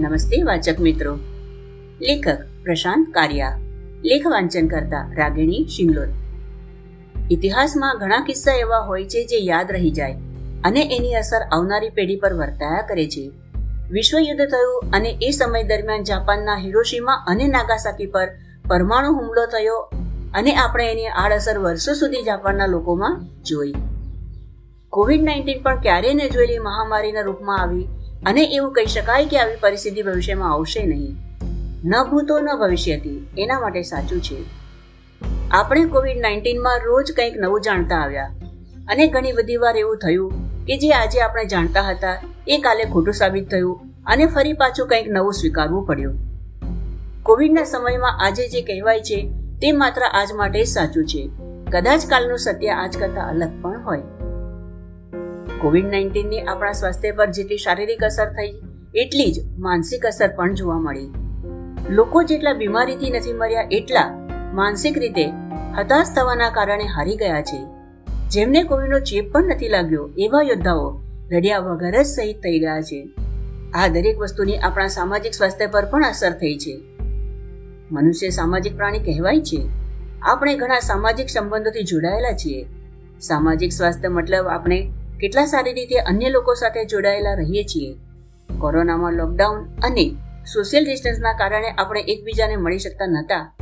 નમસ્તે વાચક મિત્રો. લેખક પ્રશાંત કારિયા લેખ વાંચન કરતા રાગિણી શિંગલોર ઇતિહાસમાં ઘણા કિસ્સા એવા હોય છે જે યાદ રહી જાય અને એની અસર આવનારી પેઢી પર વર્તાયા કરે છે. વિશ્વયુદ્ધ થયું અને એ સમય દરમિયાન જાપાનના હિરોશીમા અને નાગાસાકી પર પરમાણુ હુમલો થયો અને આપણે એની આડઅસર વર્ષો સુધી જાપાનના લોકોમાં જોઈ. કોવિડ નાઇન્ટીન પણ ક્યારેય ન જોયેલી મહામારીના રૂપમાં આવી અને એવું કહી શકાય કે આવી પરિસ્થિતિ ભવિષ્યમાં આવશે નહીં. ન ભૂતો, ન ભવિષ્યથી એના માટે સાચું છે. આપણે કોવિડ નાઇન્ટીનમાં રોજ કંઈક નવું જાણતા આવ્યા. અને ઘણી બધી વાર એવું થયું કે જે આજે આપણે જાણતા હતા, એ કાલે ખોટું સાબિત થયું અને ફરી પાછું કંઈક નવું સ્વીકારવું પડ્યું. કોવિડના સમયમાં આજે જે કહેવાય છે, તે માત્ર આજ માટે સાચું છે. કદાચ કાલનું સત્ય આજ કરતાં અલગ પણ હોય. કોવિડ નાઇન્ટીનની આપણા સ્વાસ્થ્ય પર જેટલી શારીરિક અસર થઈ, એટલી જ માનસિક અસર પણ જોવા મળી. લોકો જેટલા બીમારીથી નથી મર્યા, એટલા માનસિક રીતે હતાશ થવાના કારણે હારી ગયા છે. જેમને કોવિડનો ચેપ પણ નથી લાગ્યો, એવા યોદ્ધાઓ રડ્યા વગર જ શહીદ થઈ ગયા છે. આ દરેક વસ્તુની આપણા સામાજિક સ્વાસ્થ્ય પર પણ અસર થઈ છે. મનુષ્ય સામાજિક પ્રાણી કહેવાય છે. આપણે ઘણા સામાજિક સંબંધોથી જોડાયેલા છીએ. સામાજિક સ્વાસ્થ્ય મતલબ આપણે કેટલા સારી રીતે અન્ય લોકો સાથે જોડાયેલા રહીએ છીએ? કોરોનામાં લોકડાઉન અને સોશિયલ ડિસ્ટન્સના કારણે આપણે એકબીજાને મળી શકતા નહોતા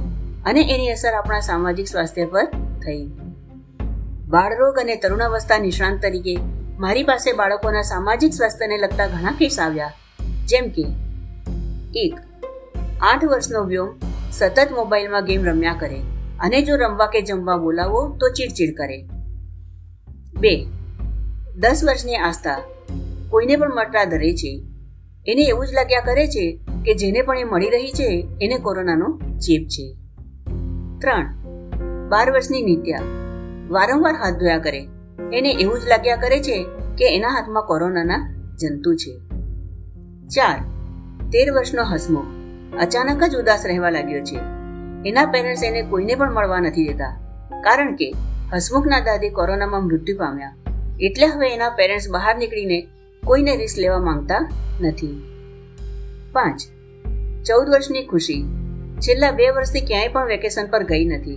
અને એની અસર આપણા સામાજિક સ્વાસ્થ્ય પર થઈ. બાળરોગ અને તરુણાવસ્થા નિષ્ણાંત તરીકે મારી પાસે બાળકોના સામાજિક સ્વાસ્થ્યને લગતા ઘણા કેસ આવ્યા. જેમ કે, એક, આઠ વર્ષનો વ્યોમ સતત મોબાઈલમાં ગેમ રમ્યા કરે અને જો રમવા કે જમવા બોલાવો તો ચીડચીડ કરે. બે દસ વર્ષની આસ્થા. કોઈને પણ મળતા ધરે છે. એને એવું જ લાગ્યા કરે છે કે જેને પણ એ મળી રહી છે, એને કોરોનાનો ચેપ છે. ત્રણ. બાર વર્ષની નિત્યા. વારંવાર હાથ ધોયા કરે. એને એવું જ લાગ્યા કરે છે કે એના હાથમાં કોરોનાના જંતુ છે. ચાર. તેર વર્ષનો હસમુખ અચાનક જ ઉદાસ રહેવા લાગ્યો છે. એના પેરેન્ટ્સ એને કોઈને પણ મળવા નથી દેતા. કારણ કે હસમુખના દાદી કોરોનામાં મૃત્યુ પામ્યા. એટલે હવે એના પેરેન્ટ્સ બહાર નીકળીને કોઈને રિસ્ક લેવા માંગતા નથી. પાંચ, ચૌદ વર્ષની ખુશી. છેલ્લા બે વર્ષથી ક્યાંય પણ વેકેશન પર ગઈ નથી.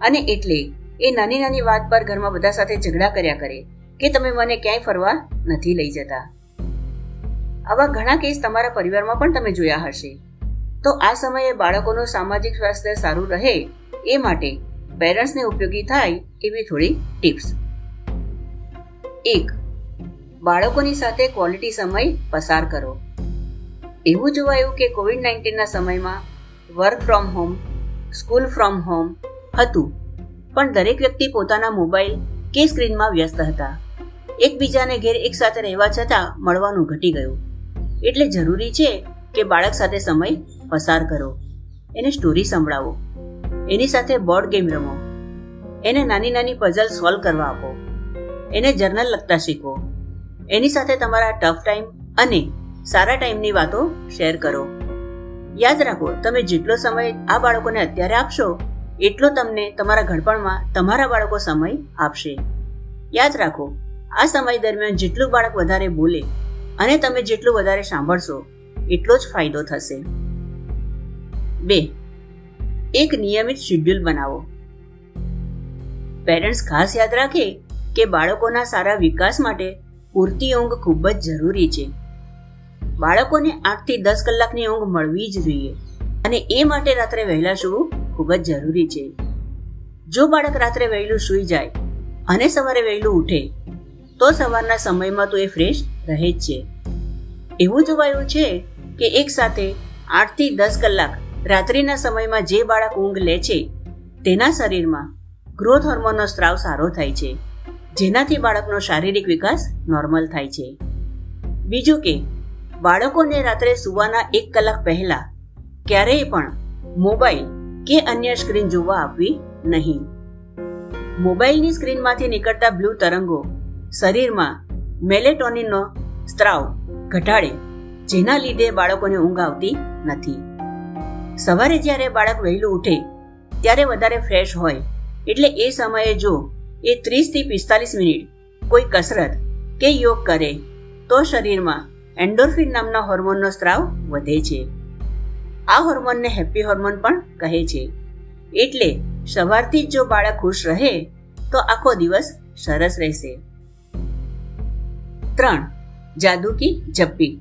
અને એટલે એ નાની નાની વાત પર ઘરમાં બધા સાથે ઝઘડા કર્યા કરે કે તમે મને ક્યાંય ફરવા નથી લઈ જતા. આવા ઘણા કેસ તમારા પરિવારમાં પણ તમે જોયા હશે. તો આ સમયે બાળકોનું સામાજિક સ્વાસ્થ્ય સારું રહે એ માટે પેરેન્ટ્સને ઉપયોગી થાય એવી થોડી ટિપ્સ એક. બાળકોની સાથે ક્વોલિટી સમય પસાર કરો. એવું જોવાયું કે કોવિડ નાઇન્ટીનના સમયમાં work from home school from home હતું. પણ દરેક વ્યક્તિ પોતાના મોબાઈલ કે સ્ક્રીનમાં વ્યસ્ત હતા. એકબીજાને ઘેર એકસાથે રહેવા છતાં મળવાનું ઘટી ગયું. એટલે જરૂરી છે કે બાળક સાથે સમય પસાર કરો. એને સ્ટોરી સંભળાવો. એની સાથે બોર્ડ ગેમ રમો. એને નાની નાની પઝલ સોલ્વ કરવા આપો. એને જર્નલ લખતા શીખો. એની સાથે તમારા ટફ ટાઈમ અને સારા ટાઈમની વાતો શેર કરો. યાદ રાખો, તમે જેટલો સમય આ બાળકોને અત્યારે આપશો, એટલો તમને તમારા ઘડપણમાં તમારા બાળકો સમય આપશે. યાદ રાખો, આ સમય દરમિયાન જેટલું બાળક વધારે બોલે અને તમે જેટલું વધારે સાંભળશો, એટલો જ ફાયદો થશે. બે, એક નિયમિત શેડ્યુલ બનાવો. પેરેન્ટ્સ ખાસ યાદ રાખે કે બાળકોના સારા વિકાસ માટે પૂરતી ઊંઘ ખૂબ જ જરૂરી છે. બાળકોને આઠથી દસ કલાકની ઊંઘ મળવી જ જોઈએ અને એ માટે રાત્રે વહેલા સૂવું ખૂબ જ જરૂરી છે. જો બાળક રાત્રે વહેલું સૂઈ જાય અને સવારે વહેલું ઉઠે, તો સવારના સમયમાં તો એ ફ્રેશ રહે જ છે. એવું જોવાયું છે કે એક સાથે આઠથી દસ કલાક રાત્રિના સમયમાં જે બાળક ઊંઘ લે છે, તેના શરીરમાં ગ્રોથ હોર્મોનનો સ્ત્રાવ સારો થાય છે. જેનાથી બાળકનો શારીરિક વિકાસ નોર્મલ થાય છે. બીજું કે, બાળકોને રાત્રે સુવાના એક કલાક પહેલા ક્યારેય પણ મોબાઈલ કે અન્ય સ્ક્રીન જોવા આપવી નહીં. મોબાઈલની સ્ક્રીનમાંથી નીકળતા બ્લુ તરંગો શરીરમાં મેલેટોનિનનો સ્ત્રાવ ઘટાડે, જેના લીધે બાળકોને ઊંઘ આવતી નથી. સવારે જ્યારે બાળક વહેલું ઉઠે, ત્યારે વધારે ફ્રેશ હોય, એટલે એ સમયે જો એ ત્રીસથી પિસ્તાલીસ મિનિટ. કોઈ કસરત કે યોગ કરે, તો શરીરમાં એન્ડોર્ફિન નામના હોર્મોનનો સ્ત્રાવ વધે છે. આ હોર્મોનને હેપી હોર્મોન પણ કહે છે. એટલે સવારથી જ જો બાળક ખુશ રહે, તો આખો દિવસ સરસ રહેશે. ત્રણ, જાદુ કી જપ્પી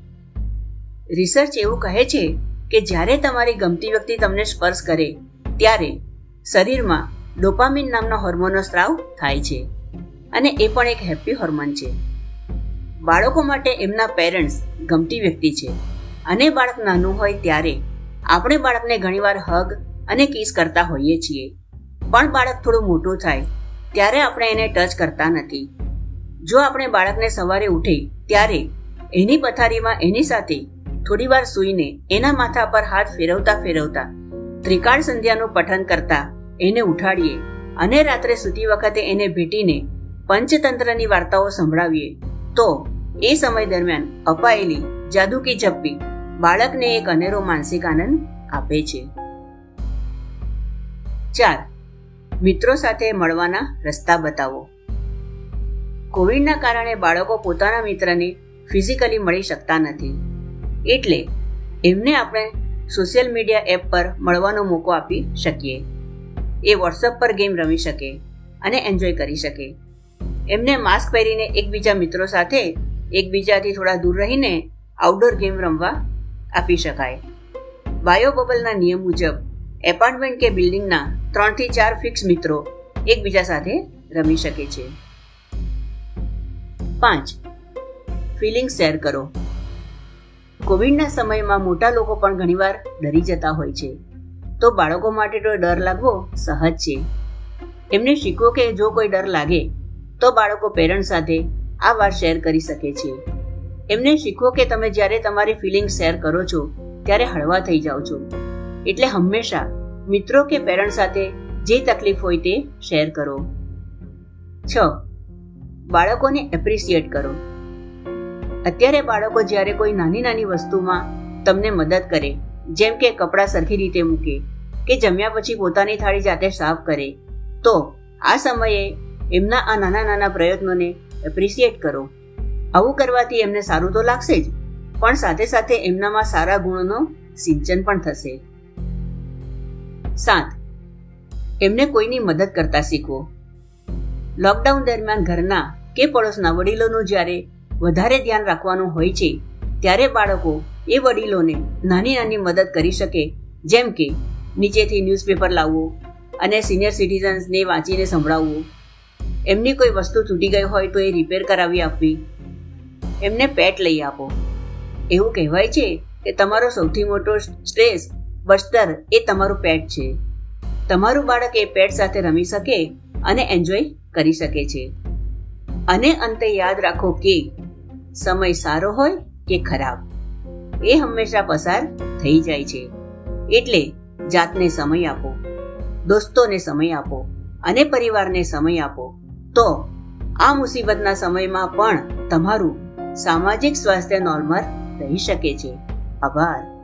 રિસર્ચ એવું કહે છે કે જ્યારે તમારી ગમતી વ્યક્તિ તમને સ્પર્શ કરે, ત્યારે શરીરમાં ડોપામિન નામના હોર્મોનનો સ્ત્રાવ થાય છે અને એ પણ એક હેપી હોર્મોન છે. બાળકો માટે એમના પેરેન્ટ્સ ગમતી વ્યક્તિ છે અને બાળક નાનું હોય ત્યારે આપણે બાળકને ઘણીવાર હગ અને કિસ કરતા હોઈએ છીએ. પણ બાળક થોડું મોટું થાય ત્યારે આપણે એને ટચ કરતા નથી. જો આપણે બાળકને સવારે ઉઠે ત્યારે એની પથારીમાં એની સાથે થોડીવાર સૂઈને એના માથા પર હાથ ફેરવતા ફેરવતા ત્રિકાળ સંધ્યાનું પઠન કરતા એને ઉઠાડીએ અને રાત્રે સૂતી વખતે એને ભેટીને પંચતંત્રની વાર્તાઓ સંભળાવીએ. તો એ સમય દરમિયાન અપાયેલી જાદુકી જપ્પી બાળકને એક અનેરો માનસિક આનંદ આપે છે. ચાર, મિત્રો સાથે મળવાના રસ્તા બતાવો. કોવિડના કારણે બાળકો પોતાના મિત્રને ફિઝિકલી મળી શકતા નથી. એટલે એમને આપણે સોશિયલ મીડિયા એપ પર મળવાનો મોકો આપી શકીએ. એ વોટ્સઅપ પર ગેમ રમી શકે અને એન્જોય કરી શકે. એમને માસ્ક પહેરીને એકબીજા મિત્રો સાથે, એકબીજાથી થોડા દૂર રહીને આઉટડોર ગેમ રમવા આપી શકાય. બાયો બબલના નિયમ મુજબ એપાર્ટમેન્ટ કે બિલ્ડિંગના ત્રણથી ચાર ફિક્સ મિત્રો એકબીજા સાથે રમી શકે છે. પાંચ ફિલિંગ શેર કરો. કોવિડના સમયમાં મોટા લોકો પણ ઘણીવાર ડરી જતા હોય છે. તો બાળકો માટે તો ડર લાગવો સહજ છે. એમને શીખવો કે જો કોઈ ડર લાગે, તો બાળકો પેરેન્ટ સાથે આ વાત શેર કરી શકે છે. એમને શીખવો કે તમે જ્યારે તમારી ફિલિંગ શેર કરો છો, ત્યારે હળવા થઈ જાઓ છો. એટલે હંમેશા મિત્રો કે પેરેન્ટ સાથે જે તકલીફ હોય તે શેર કરો. છ. બાળકોને એપ્રિસિએટ કરો. અત્યારે બાળકો જ્યારે કોઈ નાની નાની વસ્તુમાં તમને મદદ કરે, જેમ કે કપડાં સરખી રીતે મૂકે કે જમ્યા પછી પોતાની થાળી જાતે સાફ કરે, તો આ સમયે એમના આ નાના નાના પ્રયત્નોને એપ્રિસિએટ કરો. આવું કરવાથી એમને સારું તો લાગશે જ, પણ સાથે સાથે એમનામાં સારા ગુણોનો સિંચન પણ થશે. સાત, એમને કોઈની મદદ કરતા શીખવો. લોકડાઉન દરમિયાન ઘરના કે પડોશના વડીલોનું જ્યારે વધારે ધ્યાન રાખવાનું હોય છે, ત્યારે બાળકો એ વડીલોને નાની નાની મદદ કરી શકે, જેમ કે નીચેથી ન્યૂઝપેપર લાવવું અને સિનિયર સિટીઝન્સને વાંચીને સંભળાવવું. એમની કોઈ વસ્તુ તૂટી ગઈ હોય તો એ રિપેર કરાવી આપવી. એમને પેટ લઈ આપો. એવું કહેવાય છે કે તમારો સૌથી મોટો સ્ટ્રેસ બસ્તર એ તમારું પેટ છે. તમારું બાળક એ પેટ સાથે રમી શકે અને એન્જોય કરી શકે છે. અને અંતે યાદ રાખો કે સમય સારો હોય કે ખરાબ, એ હંમેશા પસાર થઈ જાય છે. એટલે જાતને સમય આપો, દોસ્તોને સમય આપો અને પરિવારને સમય આપો, તો આ મુસીબતના સમયમાં પણ તમારું સામાજિક સ્વાસ્થ્ય નોર્મલ રહી શકે છે. આભાર.